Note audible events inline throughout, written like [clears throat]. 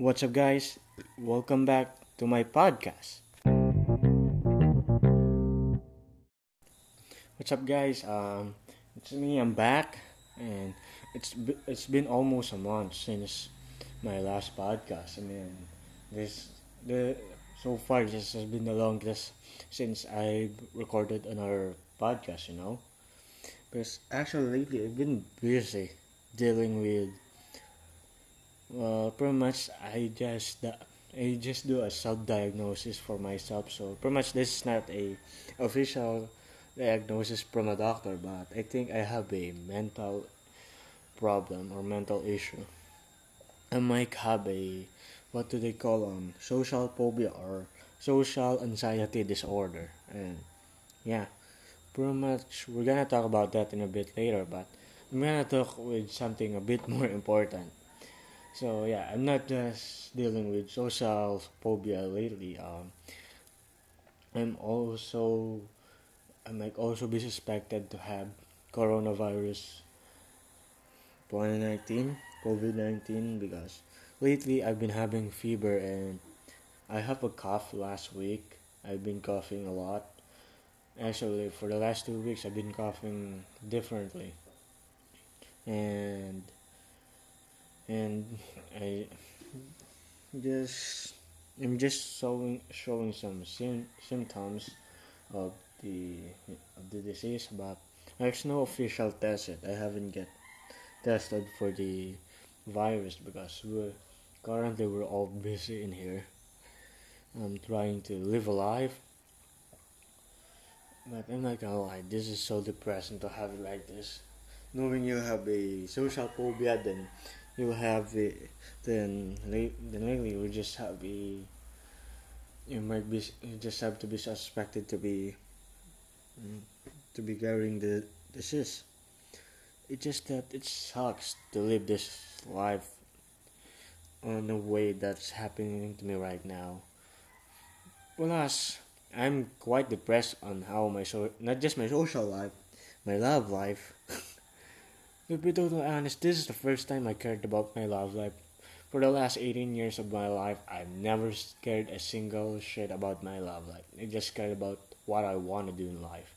What's up, guys? Welcome back to my podcast. What's up, guys? Um, it's me. I'm back, and it's it's been almost a month since my last podcast. I mean, this the so far this has been the longest since I recorded another podcast. You know, because actually lately I've been busy dealing with Well, pretty much I just I just do a self-diagnosis for myself. So pretty much this is not a official diagnosis from a doctor, but I think I have a mental problem or mental issue. I might have a what do they call um social phobia or social anxiety disorder. And yeah, pretty much we're gonna talk about that in a bit later, but I'm gonna talk with something a bit [laughs] more important. So yeah, I'm not just dealing with social phobia lately. Um, I'm also I might also be suspected to have coronavirus 2019 COVID-19 because lately I've been having fever and I have a cough last week. I've been coughing a lot. Actually, for the last two weeks, I've been coughing differently, and and I just I'm just showing showing some sim- symptoms of the of the disease, but there's no official test yet. I haven't get tested for the virus because we're currently we're all busy in here. I'm trying to live a life, but I'm not gonna lie. This is so depressing to have it like this. Knowing you have a social phobia, then you have the then late then lately you just have a you might be you just have to be suspected to be mm, to be carrying the disease. It's just that it sucks to live this life in the way that's happening to me right now. Plus, I'm quite depressed on how my so not just my social life, my love life. [laughs] to be totally honest, this is the first time I cared about my love life. For the last 18 years of my life, I've never cared a single shit about my love life. I just cared about what I want to do in life.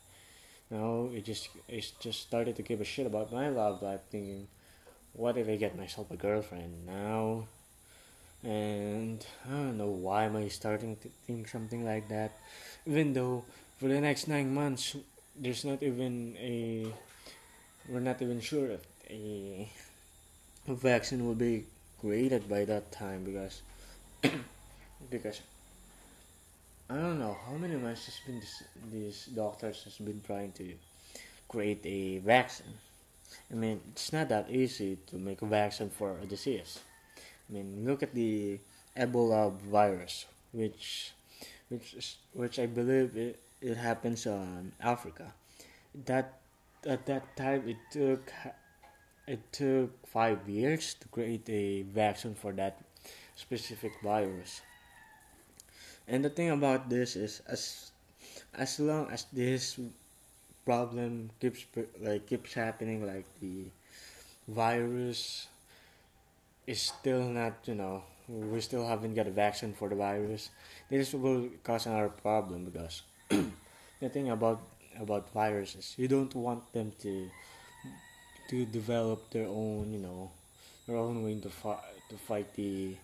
Now, it just it just started to give a shit about my love life, thinking, what if I get myself a girlfriend now? And I don't know why am I starting to think something like that. Even though for the next nine months, there's not even a we're not even sure if a vaccine will be created by that time because [coughs] because I don't know how many months has been this, these doctors has been trying to create a vaccine. I mean, it's not that easy to make a vaccine for a disease. I mean, look at the Ebola virus, which which which I believe it, it happens in Africa. That at that time it took it took five years to create a vaccine for that specific virus. And the thing about this is, as as long as this problem keeps like keeps happening, like the virus is still not, you know, we still haven't got a vaccine for the virus. This will cause another problem because [clears throat] the thing about about viruses, you don't want them to to develop their own, you know, their own way to fight to fight the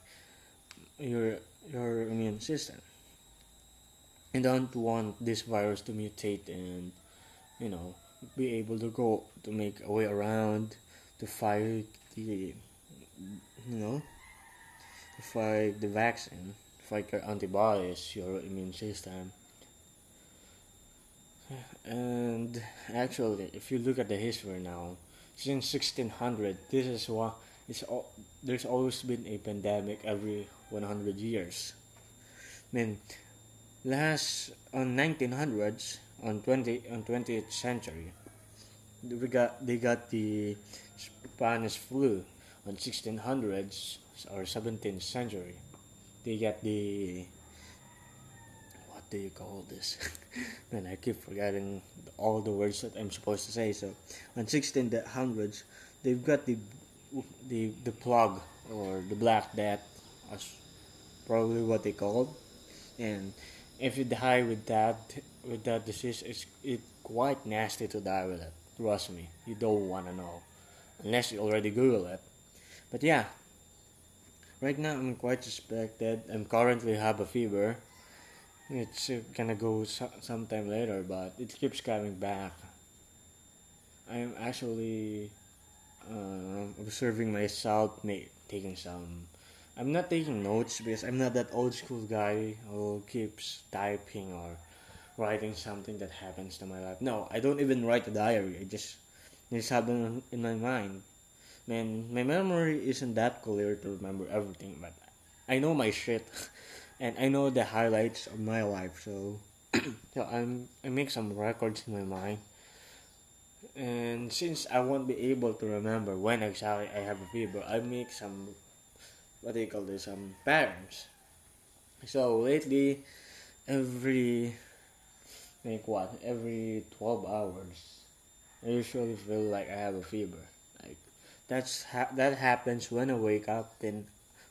your your immune system. You don't want this virus to mutate and you know be able to go to make a way around to fight the you know to fight the vaccine, fight your antibodies, your immune system. And actually, if you look at the history now, since 1600, this is what it's all, there's always been a pandemic every 100 years. I mean, last on 1900s, on 20 on 20th century, we got they got the Spanish flu on 1600s or 17th century. They got the do you call this? [laughs] Man, I keep forgetting all the words that I'm supposed to say. So, on 1600s, they've got the the the plague or the black death as probably what they call and if you die with that with that disease it's it quite nasty to die with it trust me you don't want to know unless you already google it but yeah right now i'm quite suspected i'm currently have a fever it's uh, gonna go so- sometime later but it keeps coming back i'm actually uh, observing myself ma- taking some I'm not taking notes because I'm not that old school guy who keeps typing or writing something that happens to my life. No, I don't even write a diary. I just just happen in my mind. Man, my memory isn't that clear to remember everything, but I know my shit, [laughs] and I know the highlights of my life. So, [clears throat] so I'm I make some records in my mind. And since I won't be able to remember when exactly I have a fever, I make some what do you call this some patterns. So lately, every like what every twelve hours, I usually feel like I have a fever. Like that's ha- that happens when I wake up. Then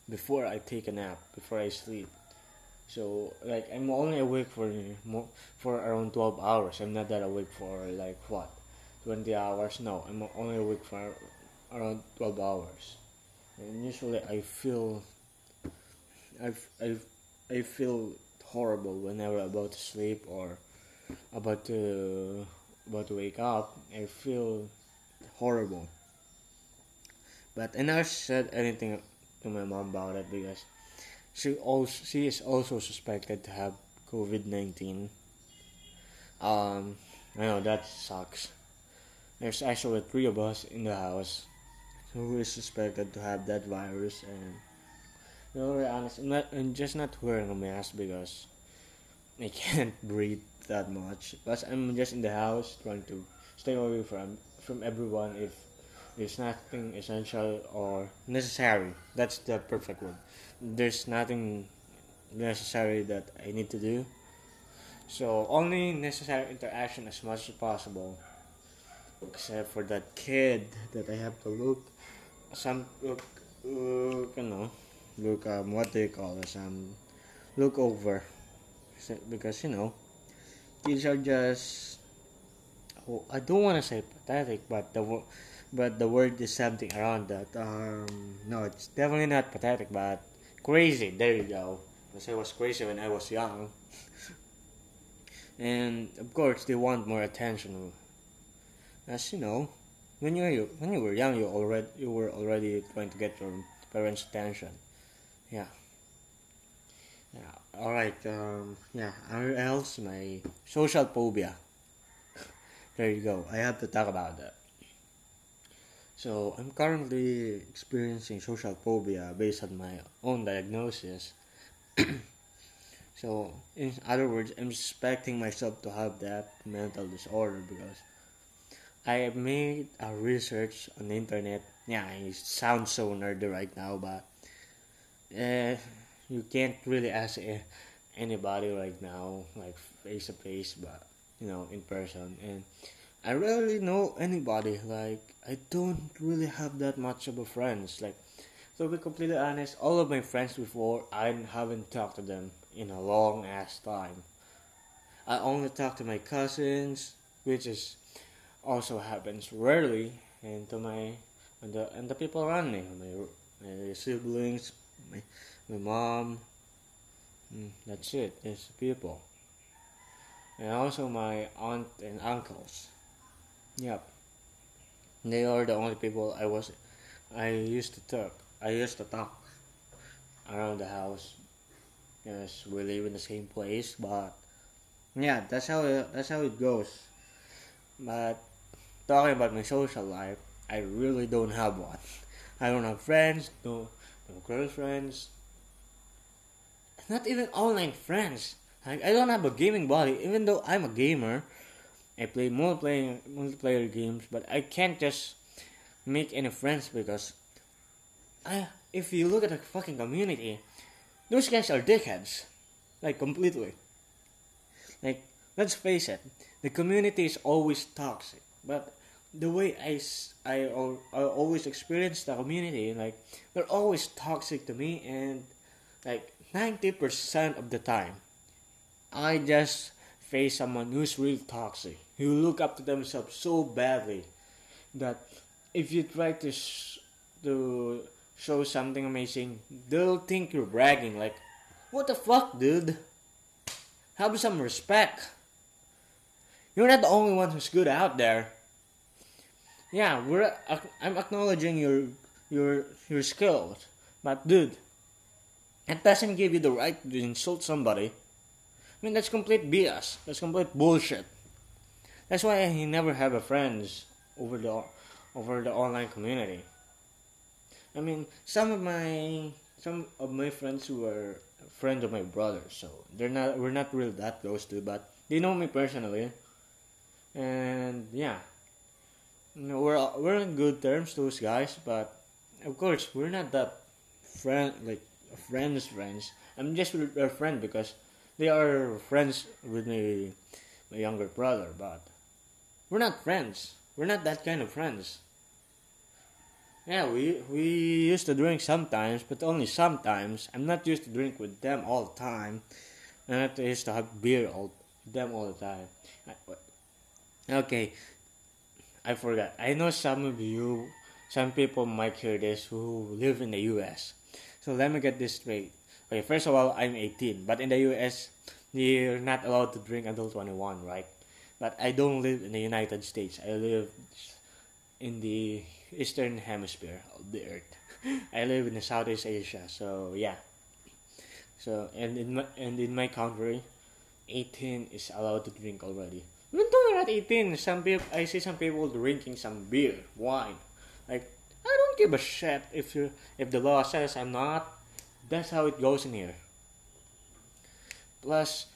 before I take a nap, before I sleep. So like I'm only awake for for around twelve hours. I'm not that awake for like what twenty hours. No, I'm only awake for around twelve hours and usually I feel I I I feel horrible whenever I'm about to sleep or about to about to wake up. I feel horrible. But I never said anything to my mom about it because she also she is also suspected to have COVID nineteen. Um, I know that sucks. There's actually three of us in the house who is suspected to have that virus and be very honest I'm not I'm just not wearing a mask because I [laughs] can't breathe that much but I'm just in the house trying to stay away from from everyone if there's nothing essential or necessary that's the perfect word there's nothing necessary that I need to do. So only necessary interaction as much as possible. Except for that kid that I have to look some look look you know look um what do you call this um look over. Because you know kids are just oh, I don't want to say pathetic but the but the word is something around that. Um no it's definitely not pathetic but crazy there you go because I was crazy when I was young [laughs] and of course they want more attention as you know when you were when you were young, you already you were already trying to get your parents' attention. Yeah. Yeah. All right. Um. Yeah. Or else my social phobia. [laughs] there you go. I have to talk about that. So I'm currently experiencing social phobia based on my own diagnosis. [clears throat] so in other words, I'm suspecting myself to have that mental disorder because I made a research on the internet. Yeah, it sounds so nerdy right now, but uh, you can't really ask anybody right now, like face to face, but you know, in person. And I rarely know anybody. Like I don't really have that much of a friends. Like to be completely honest, all of my friends before I haven't talked to them in a long ass time. I only talk to my cousins, which is also happens rarely, and to my and the and the people around me, my my siblings, my my mom. Mm, that's it. It's people, and also my aunt and uncles. Yep, they are the only people I was I used to talk. I used to talk around the house. Yes, we live in the same place, but yeah, that's how it, that's how it goes. But talking about my social life, I really don't have one. I don't have friends, no, no girlfriends, not even online friends. Like I don't have a gaming body, even though I'm a gamer. I play multiplayer multiplayer games, but I can't just make any friends because I if you look at the fucking community, those guys are dickheads, like completely. Like let's face it, the community is always toxic, but the way I, I, I always experience the community, like they're always toxic to me, and like 90% of the time, I just face someone who's really toxic, who look up to themselves so badly that if you try to sh- to show something amazing, they'll think you're bragging. Like, what the fuck, dude? Have some respect. You're not the only one who's good out there. Yeah, we're I'm acknowledging your your your skills, but dude, it doesn't give you the right to insult somebody. I mean, that's complete BS. That's complete bullshit. That's why I never have a friends over the over the online community. I mean, some of my some of my friends who are friends of my brother, so they're not we're not really that close to, but they know me personally, and yeah, you know, we're we're in good terms, those guys, but of course we're not that friend like friends friends. I'm just a friend because they are friends with my my younger brother, but we're not friends. We're not that kind of friends. Yeah, we we used to drink sometimes, but only sometimes. I'm not used to drink with them all the time. I'm not used to have beer all them all the time. Okay, I forgot. I know some of you, some people might hear this who live in the U.S. So let me get this straight. Okay, first of all, I'm 18, but in the U.S., you're not allowed to drink until 21, right? But I don't live in the United States. I live in the eastern hemisphere of the earth. [laughs] I live in the Southeast Asia, so yeah. So and in my and in my country, 18 is allowed to drink already. Even though you're not 18, some people I see some people drinking some beer, wine. Like I don't give a shit if you if the law says I'm not. That's how it goes in here. Plus,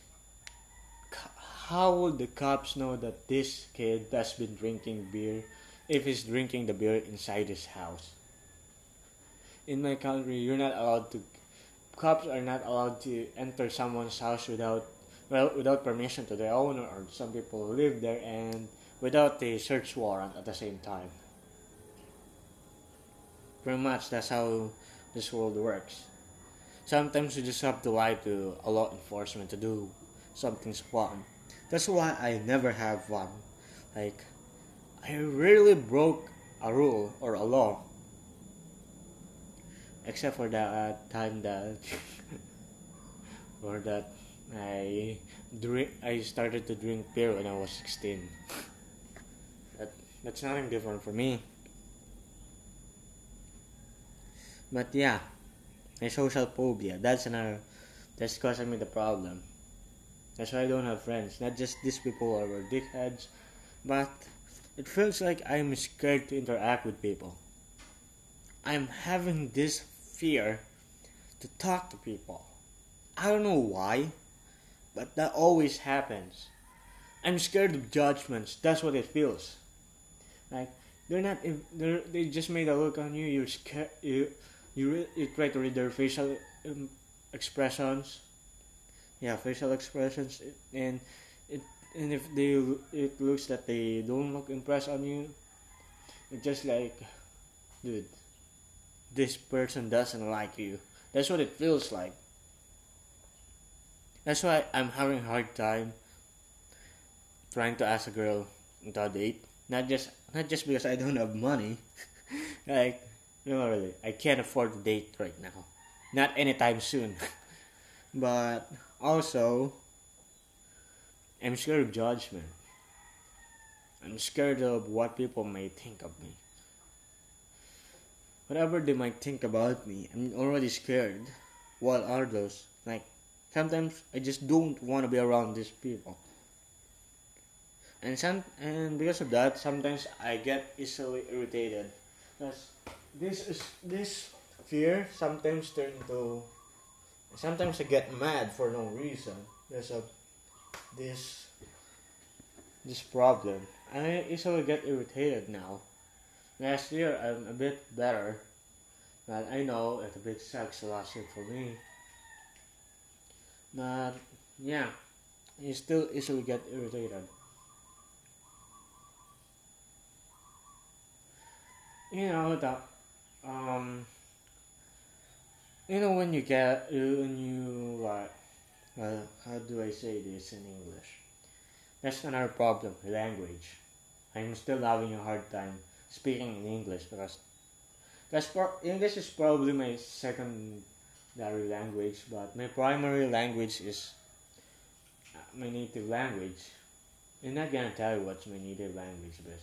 how would the cops know that this kid has been drinking beer if he's drinking the beer inside his house. In my country, you're not allowed to. Cops are not allowed to enter someone's house without, well, without permission to the owner or some people who live there, and without a search warrant at the same time. Pretty much, that's how this world works. Sometimes you just have to lie to a law enforcement to do something's fun. That's why I never have fun. Like, I rarely broke a rule or a law. Except for that uh, time that [laughs] or that I drink I started to drink beer when I was 16. That that's nothing different for me. But yeah, my social phobia, that's another that's causing me the problem. That's why I don't have friends. Not just these people are dickheads, but it feels like I'm scared to interact with people. I'm having this fear to talk to people. I don't know why, but that always happens. I'm scared of judgments. That's what it feels. Like they're not. They're, they just made a look on you. You're scared. You you you try to read their facial um, expressions. Yeah, facial expressions, and it and if they it looks that they don't look impressed on you it's just like dude this person doesn't like you. That's what it feels like. That's why i'm having a hard time trying to ask a girl into a date. Not just not just because i don't have money. [laughs] Like no really i can't afford to date right now not anytime soon [laughs] but also I'm scared of judgment. I'm scared of what people may think of me. Whatever they might think about me, I'm already scared. What are those? Like, sometimes I just don't want to be around these people. And some, and because of that, sometimes I get easily irritated. Because this is this fear sometimes turn into. Sometimes I get mad for no reason. There's a this this problem. I easily get irritated now. Last year I'm a bit better, but I know it's a bit sucks last year for me. But yeah, you still easily get irritated. You know the um you know when you get when you like how do I say this in English? That's another problem, language. I'm still having a hard time speaking in English because because English is probably my secondary language, but my primary language is uh, my native language. I'm not gonna tell you what's my native language, but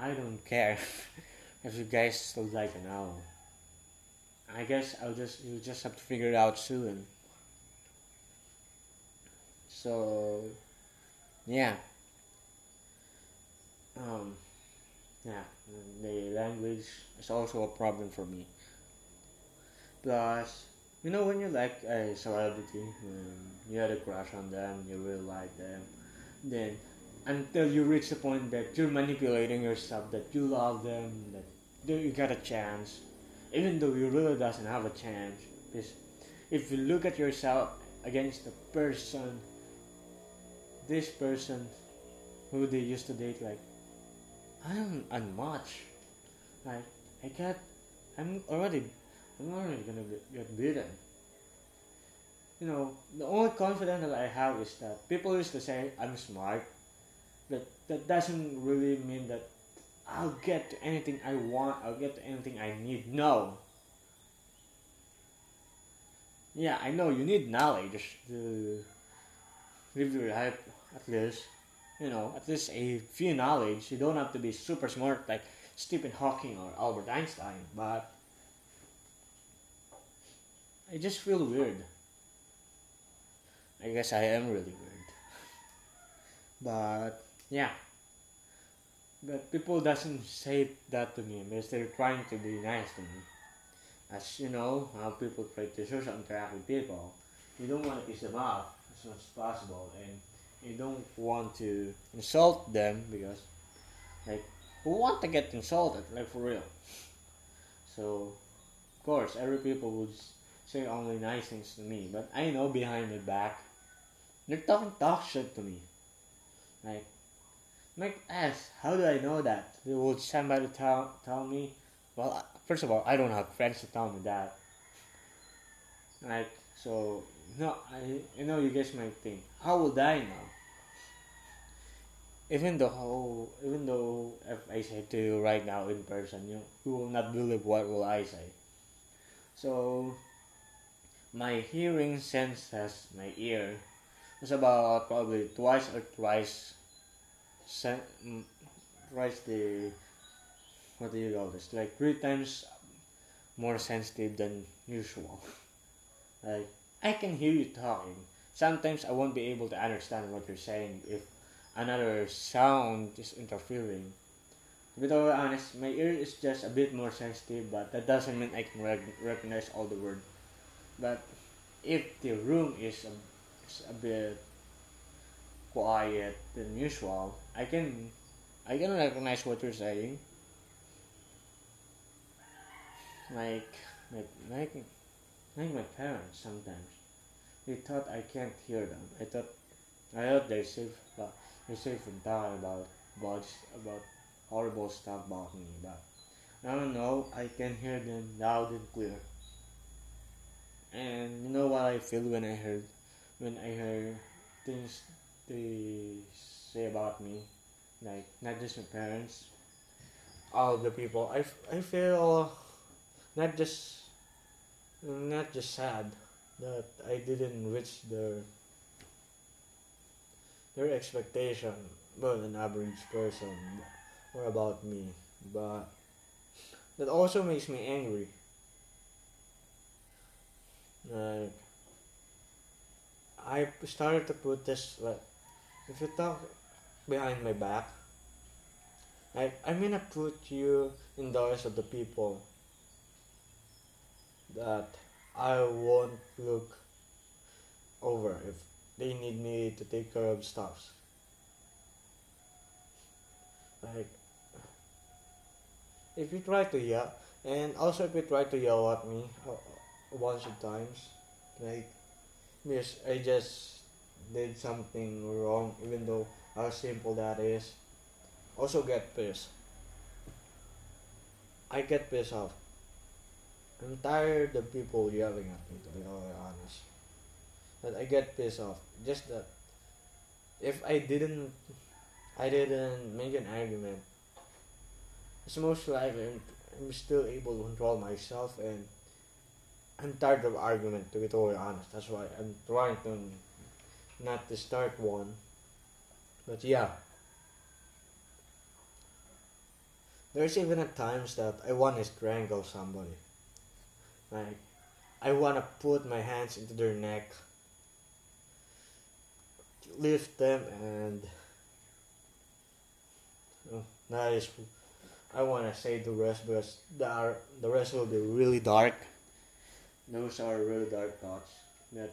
I don't care [laughs] if you guys would like to know. I guess I'll just you just have to figure it out soon. So yeah. Um yeah, the language is also a problem for me. Plus, you know when you like a celebrity, you had a crush on them, you really like them, then until you reach the point that you're manipulating yourself, that you love them, that you got a chance, even though you really doesn't have a chance. Because if you look at yourself against the person, this person who they used to date, like I'm unmatched. Like I can't. I'm already. I'm already gonna get beaten. You know, the only confidence that I have is that people used to say I'm smart, but that doesn't really mean that I'll get to anything I want. I'll get to anything I need. No. Yeah, I know you need knowledge to live your life at least you know, at least a few knowledge. You don't have to be super smart like Stephen Hawking or Albert Einstein, but I just feel weird. I guess I am really weird. But yeah. But people doesn't say that to me because they're trying to be nice to me. As you know, how people try to social interact with people. You don't want to piss them off as much as possible and you don't want to insult them because like who want to get insulted like for real so of course every people would say only nice things to me but i know behind my back they're talking talk shit to me like make ass how do i know that? Would somebody tell tell me? Well first of all i don't have friends to tell me that. Like so no i i know you guys might think how would i know? Even though even though if I say to you right now in person, you you will not believe what will I say. So my hearing senses, my ear, is about probably twice or twice, twice the what do you call this? Like three times more sensitive than usual. [laughs] like I can hear you talking. Sometimes I won't be able to understand what you're saying if another sound is interfering. To be totally honest, my ear is just a bit more sensitive, but that doesn't mean I can rec- recognize all the words. But if the room is a, is a bit quiet than usual, I can I can recognize what you're saying. Like like like like my parents sometimes. They thought I can't hear them. I thought I thought they're safe, but you're safe from talking about about about horrible stuff about me, but I don't know. I can hear them loud and clear. And you know what I feel when I heard when I hear things they say about me, like not just my parents, all the people. I, I feel not just not just sad that I didn't reach the their expectation about an average person or about me, but that also makes me angry. Like, I started to put this like, if you talk behind my back, I I may not put you in the eyes of the people that I won't look over if they need me to take care of stuff. Like, if you try to yell, and also if you try to yell at me a bunch of times, like, I just did something wrong, even though how simple that is, also get pissed. I get pissed off. I'm tired of people yelling at me, to be honest. But I get pissed off. Just that if I didn't, I didn't make an argument, it's most likely I'm, I'm still able to control myself and I'm tired of argument, to be totally honest. That's why I'm trying to not to start one. But yeah. There's even at times that I want to strangle somebody. Like, I want to put my hands into their neck, lift them, and oh, that is. I want to say the rest because the the rest will be really dark. Those are really dark thoughts. That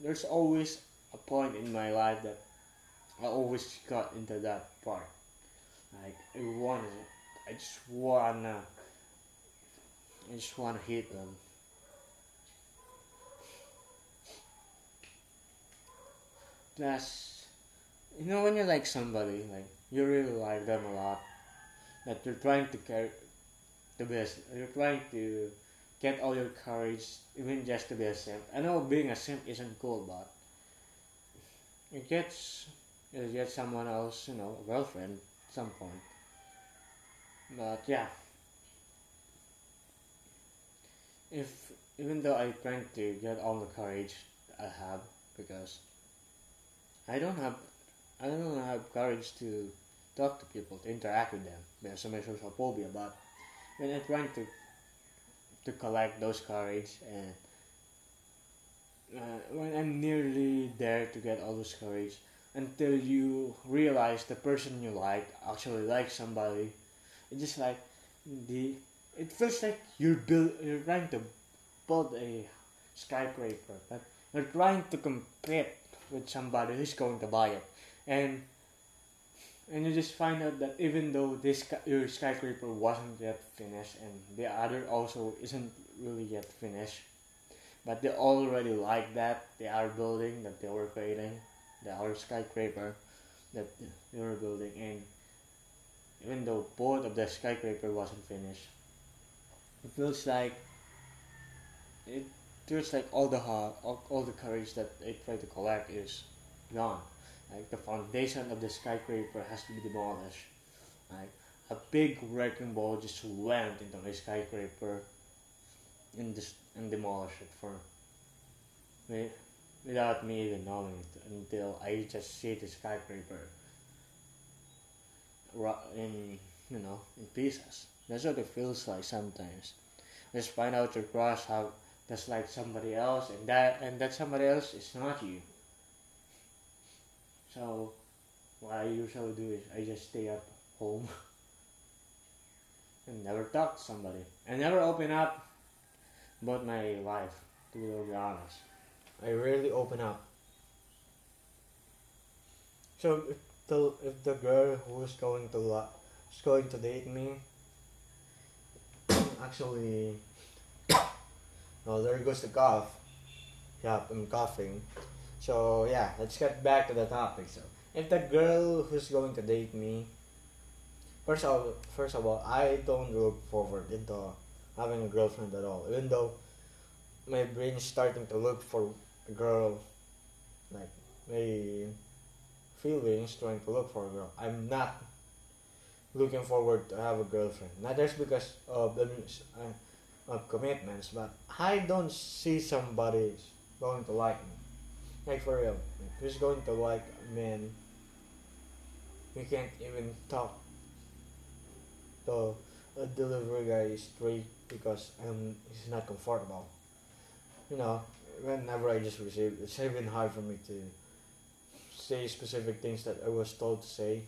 there's always a point in my life that I always got into that part. Like I want, I just wanna, I just wanna hit them. Plus, you know when you like somebody, like you really like them a lot, that you're trying to carry the best, you're trying to get all your courage, even just to be a simp. I know being a simp isn't cool, but it gets you get someone else, you know, a girlfriend at some point. But yeah, if even though I trying to get all the courage I have because I don't have I don't have courage to talk to people to interact with them because of my social phobia. But when I'm trying to to collect those courage and uh, when I'm nearly there to get all those courage until you realize the person you like actually likes somebody. It's just like the it feels like you're build you're trying to build a skyscraper but you're trying to compete with somebody who's going to buy it. And and you just find out that even though this your skyscraper wasn't yet finished and the other also isn't really yet finished but they already like that they are building that they were creating the other skyscraper that we were building and even though both of the skyscraper wasn't finished it feels like it feels like all the all, all the courage that they tried to collect is gone like the foundation of the skyscraper has to be demolished. Like a big wrecking ball just went into my skyscraper and just and demolished it for me without me even knowing it until I just see the skyscraper in you know in pieces. That's what it feels like sometimes. Just find out your crush how that's like somebody else and that and that somebody else is not you. So, what I usually do is I just stay at home [laughs] and never talk to somebody. I never open up about my life, to be honest. I rarely open up. So if the if the girl who's going to la- is going to date me, [coughs] actually, [coughs] oh there goes the cough. Yeah, I'm coughing. So yeah, let's get back to the topic. So if the girl who's going to date me, first of first of all, I don't look forward into having a girlfriend at all. Even though my brain is starting to look for girl, like my feelings trying to look for a girl. I'm not looking forward to have a girlfriend. Not just because of the uh, of commitments, but I don't see somebody going to like me. Like for real, who's going to like a man? We can't even talk to a delivery guy is straight because um he's not comfortable. You know, whenever I just receive, it's even hard for me to say specific things that I was told to say.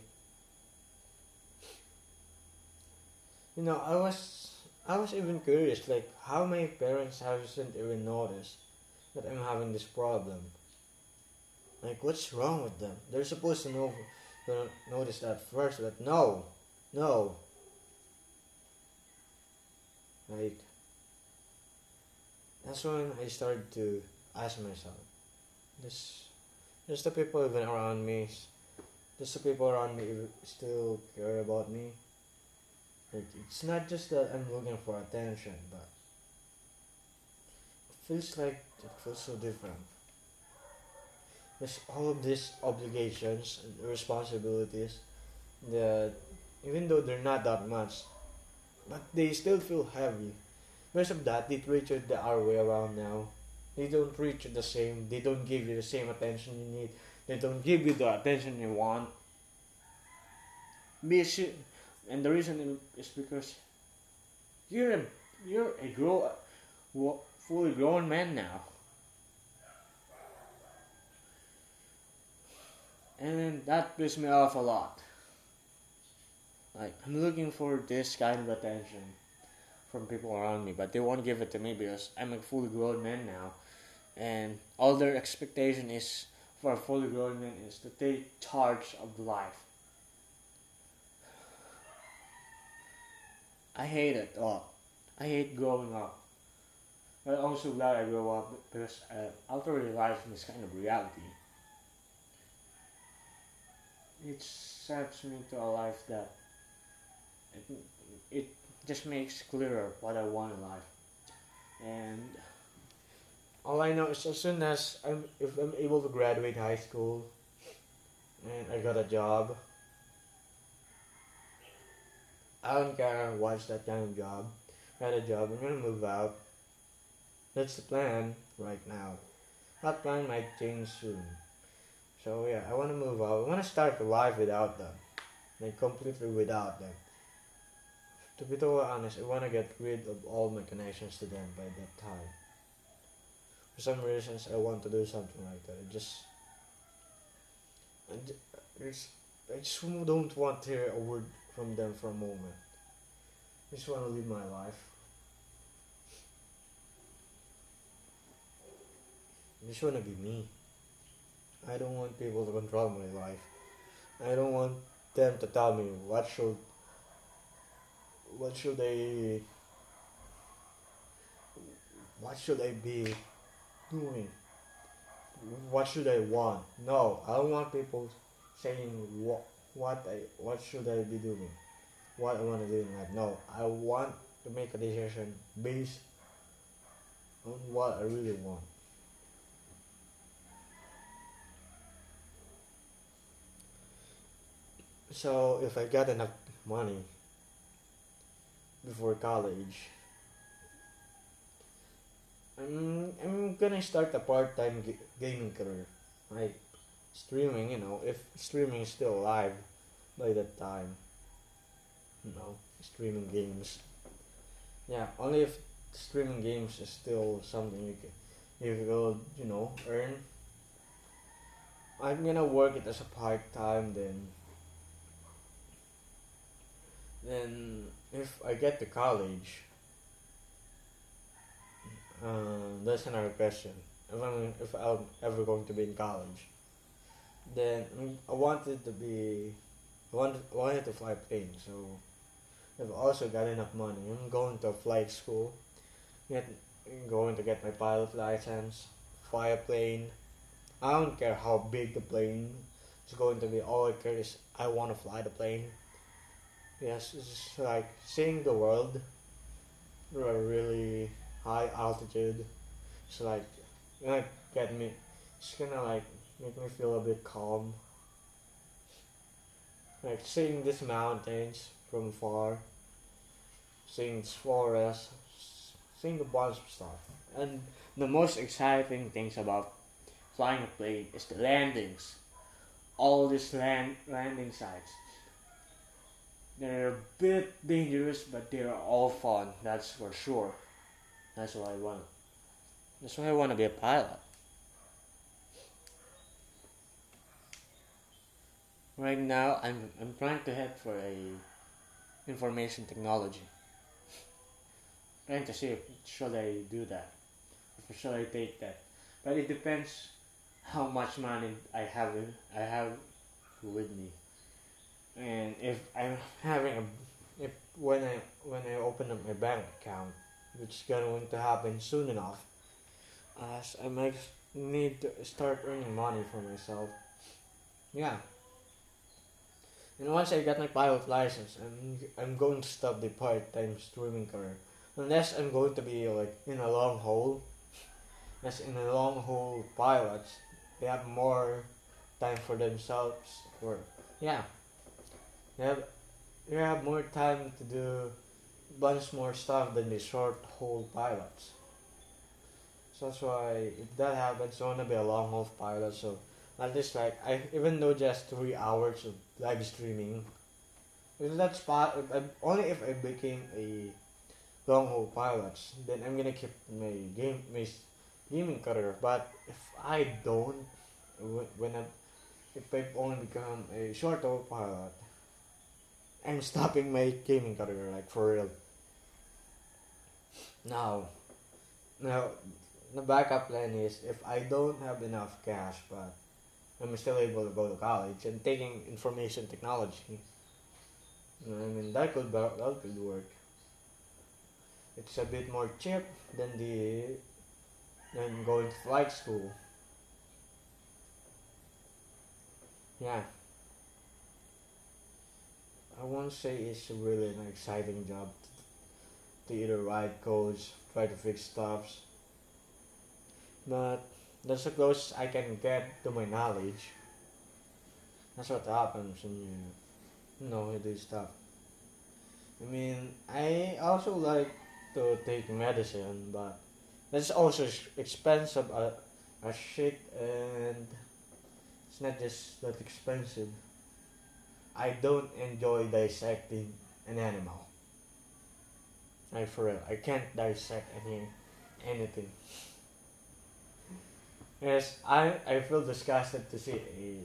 You know, I was I was even curious, like how my parents haven't even noticed that I'm having this problem. Like, what's wrong with them? They're supposed to know, notice that first, but no, no. Like, that's when I started to ask myself, this, just the people even around me, just the people around me still care about me. Like, it's not just that I'm looking for attention, but it feels like it feels so different. There's all of these obligations and responsibilities that even though they're not that much, but they still feel heavy. Because of that, they treat you the other way around now. They don't treat you the same. They don't give you the same attention you need. They don't give you the attention you want. Be and the reason is because you're a you're a grow fully grown man now. And that pisses me off a lot. Like I'm looking for this kind of attention from people around me, but they won't give it to me because I'm a fully grown man now, and all their expectation is for a fully grown man is to take charge of life. I hate it all. I hate growing up. But I'm also glad I grew up because uh, also realized this kind of reality. It sets me to a life that it, it just makes clearer what I want in life. And all I know is as soon as I'm if I'm able to graduate high school and I got a job, I don't care what's that kind of job. I got a job, I'm gonna move out. That's the plan right now. That plan might change soon. So yeah, I wanna move out. I wanna start a life without them. Like completely without them to be totally honest, I want to get rid of all my connections to them by that time. For some reasons, I want to do something like that. I just, I just, I just don't want to hear a word from them for a moment. I just want to live my life. I just want to be me. I don't want people to control my life. I don't want them to tell me what should what should they what should I be doing? What should they want? No, I don't want people saying what what what should I be doing, what I want to do in life. No, I want to make a decision based on what I really want. So if I get enough money before college. I'm I'm gonna start a part time g- gaming career, like streaming. You know, if streaming is still alive by that time. You know, streaming games. Yeah, only if streaming games is still something you can you will you know earn. I'm gonna work it as a part time then then if I get to college, uh, that's another question. If I'm if I'm ever going to be in college, then I wanted to be, I wanted, I wanted to fly plane. So I've also got enough money. I'm going to flight school, get going to get my pilot license, fly a plane. I don't care how big the plane is going to be. All I care is I want to fly the plane yes, it's like seeing the world at a really high altitude. It's like gonna get me. It's gonna like make me feel a bit calm. Like seeing these mountains from far, seeing this forest, seeing a bunch of stuff. And the most exciting things about flying a plane is the landings. All these land landing sites they're a bit dangerous, but they're all fun. That's for sure. That's why I want. That's why I want to be a pilot. Right now, I'm I'm trying to head for a information technology. trying to see if should I do that, or should I take that. But it depends how much money I have. I have with me and if I'm having a if when I when I open up my bank account, which is going to happen soon enough, as I might need to start earning money for myself. Yeah. And once I get my pilot license, I'm I'm going to stop the part-time streaming career, unless I'm going to be like in a long haul. as in a long haul pilots, they have more time for themselves. Or yeah, they have they have more time to do bunch more stuff than the short haul pilots. So that's why if that happens, I wanna be a long haul pilot. So at least like I even though just three hours of live streaming, if that's part if I, only if I became a long haul pilot, then I'm gonna keep my game my gaming career. But if I don't, when I if I only become a short haul pilot, I'm stopping my gaming career like for real. Now, now the backup plan is if I don't have enough cash, but I'm still able to go to college and taking information technology. I mean that could that could work. It's a bit more cheap than the than going to flight school. Yeah. I won't say it's really an exciting job to, either write codes, try to fix stuffs, but that's the closest I can get to my knowledge. That's what happens when you, you know, you do stuff. I mean, I also like to take medicine, but that's also expensive uh, as shit, and it's not just that expensive. I don't enjoy dissecting an animal. Like for real, I can't dissect any anything. Yes, I I feel disgusted to see a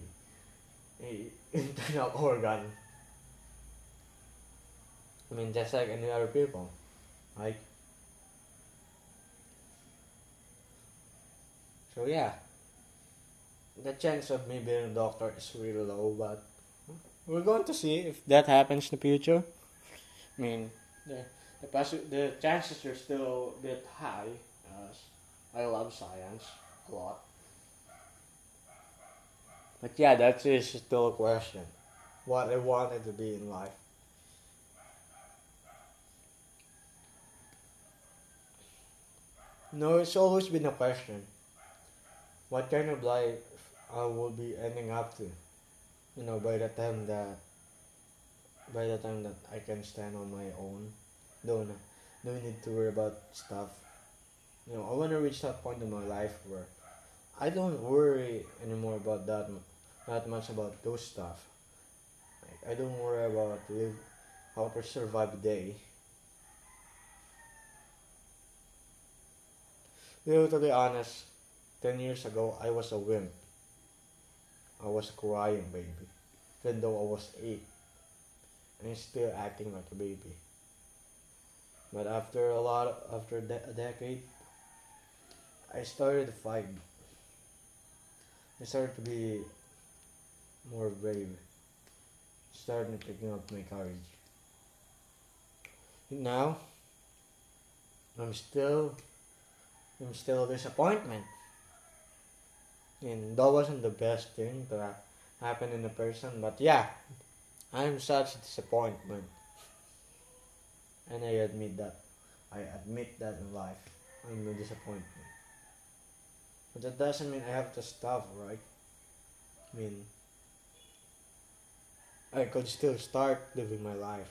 a [laughs] internal organ. I mean, just like any other people, like. So yeah, the chance of me being a doctor is really low, but we're going to see if that happens in the future. I mean, the the, possi- the chances are still a bit high, I love science a lot. But yeah, that is still a question. What I wanted to be in life. No, it's always been a question. What kind of life I will be ending up to? You know, by the time that by the time that I can stand on my own, don't don't need to worry about stuff. You know, I want to reach that point in my life where I don't worry anymore about that, not much about those stuff. Like, I don't worry about live, how to survive the day. You know, to be honest, ten years ago I was a wimp. I was a crying baby, even though I was eight, and still acting like a baby. But after a lot, after de- a decade, I started to fight. I started to be more brave. Started picking up my courage. And Now, I'm still, I'm still a disappointment. And that wasn't the best thing to happen in a person, but yeah, I'm such a disappointment. And I admit that. I admit that in life. I'm a disappointment. But that doesn't mean I have to stop, right? I mean, I could still start living my life.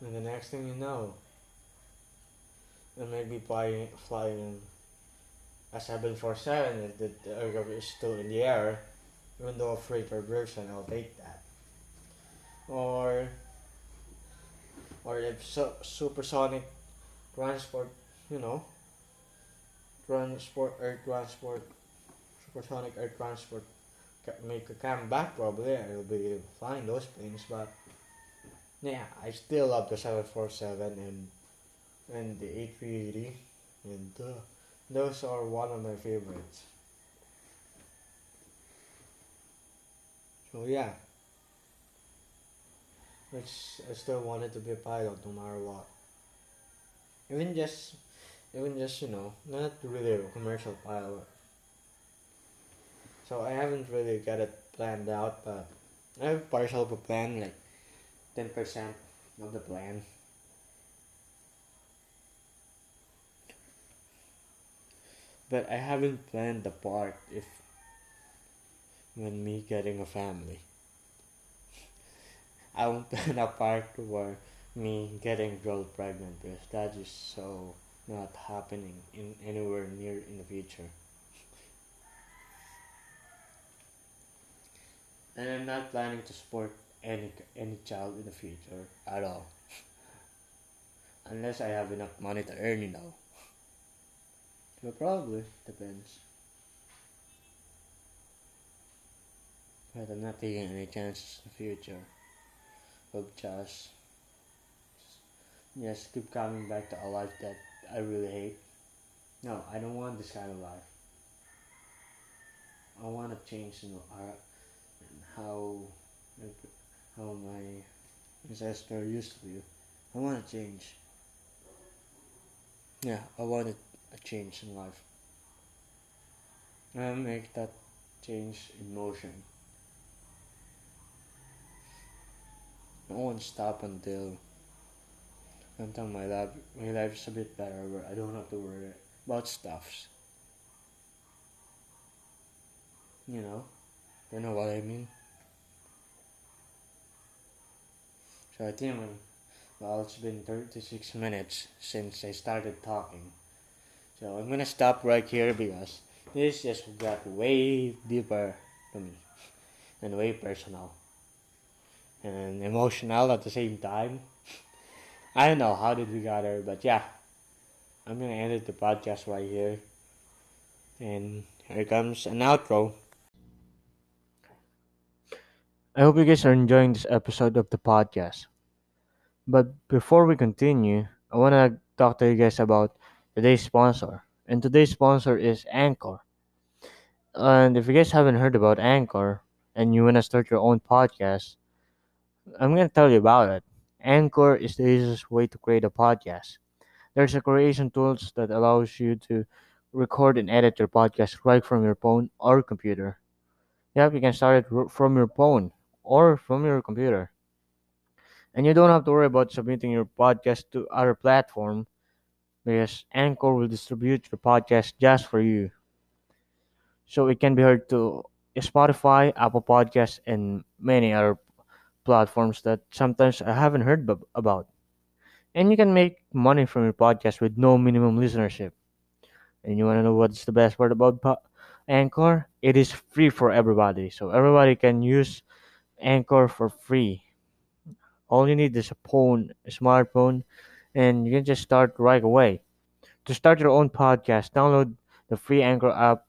And the next thing you know, I may be flying, flying a 747 if the aircraft is still in the air. Even though a freighter version, I'll take that. Or or if su- supersonic transport, you know, transport, air transport, supersonic air transport Can make a comeback probably I'll be flying those planes but yeah I still love the 747 and and the A380 and uh, those are one of my favorites so yeah which I still wanted to be a pilot no matter what. Even just, even just you know, not really a commercial pilot. So I haven't really got it planned out, but I have partial of a plan, like ten percent of the plan. But I haven't planned the part if when me getting a family. [laughs] I won't [laughs] plan a part where me getting girl pregnant because that is so not happening in anywhere near in the future. [laughs] and I'm not planning to support any any child in the future at all. Unless I have enough money to earn, you know. But probably depends. But I'm not taking any chances in the future. Of just, just keep coming back to a life that I really hate. No, I don't want this kind of life. I want to change you know, our, how how my ancestor used to be. I want to change. Yeah, I wanted a change in life. and make that change in motion. I won't stop until until my life my life is a bit better where I don't have to worry about stuffs. You know? You know what I mean? So I think well it's been 36 minutes since I started talking. So I'm gonna stop right here because this just got way deeper to me and way personal and emotional at the same time. [laughs] I don't know how did we got here, but yeah, I'm gonna end the podcast right here. And here comes an outro. I hope you guys are enjoying this episode of the podcast. But before we continue, I want to talk to you guys about today's sponsor. And today's sponsor is Anchor. And if you guys haven't heard about Anchor and you want to start your own podcast, I'm going to tell you about it. Anchor is the easiest way to create a podcast. There's a creation tools that allows you to record and edit your podcast right from your phone or computer. Yep, you can start it from your phone or from your computer. And you don't have to worry about submitting your podcast to other platform because Anchor will distribute your podcast just for you. So it can be heard to Spotify, Apple Podcasts, and many other platforms that sometimes I haven't heard about. And you can make money from your podcast with no minimum listenership. And you want to know what's the best part about po- Anchor? It is free for everybody. So everybody can use Anchor for free. All you need is a phone, a smartphone, and you can just start right away. To start your own podcast, download the free Anchor app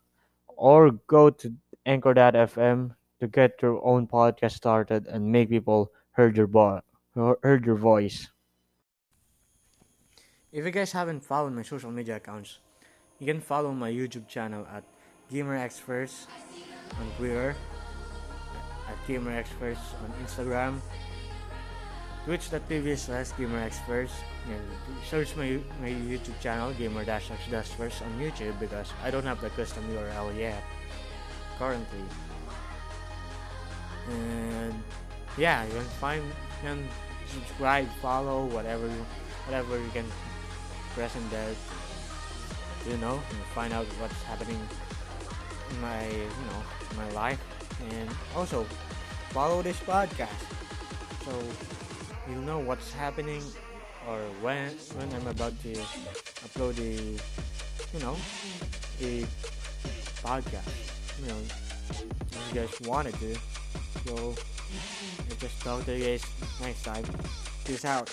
or go to anchor.fm to get your own podcast started and make people heard your bo- heard your voice. If you guys haven't followed my social media accounts, you can follow my YouTube channel at GamerXperts on Twitter, at GamerXperts on Instagram, twitch.tv slash GamerXperts, and search my, my YouTube channel, Gamer-X-First on YouTube because I don't have the custom URL yet, currently. And yeah you can find you can subscribe follow whatever whatever you can press in there you know and find out what's happening in my you know my life. And also follow this podcast. So you'll know what's happening or when when I'm about to upload the you know the podcast you know if you guys wanted to do. so I just talk to you guys next time. Peace out.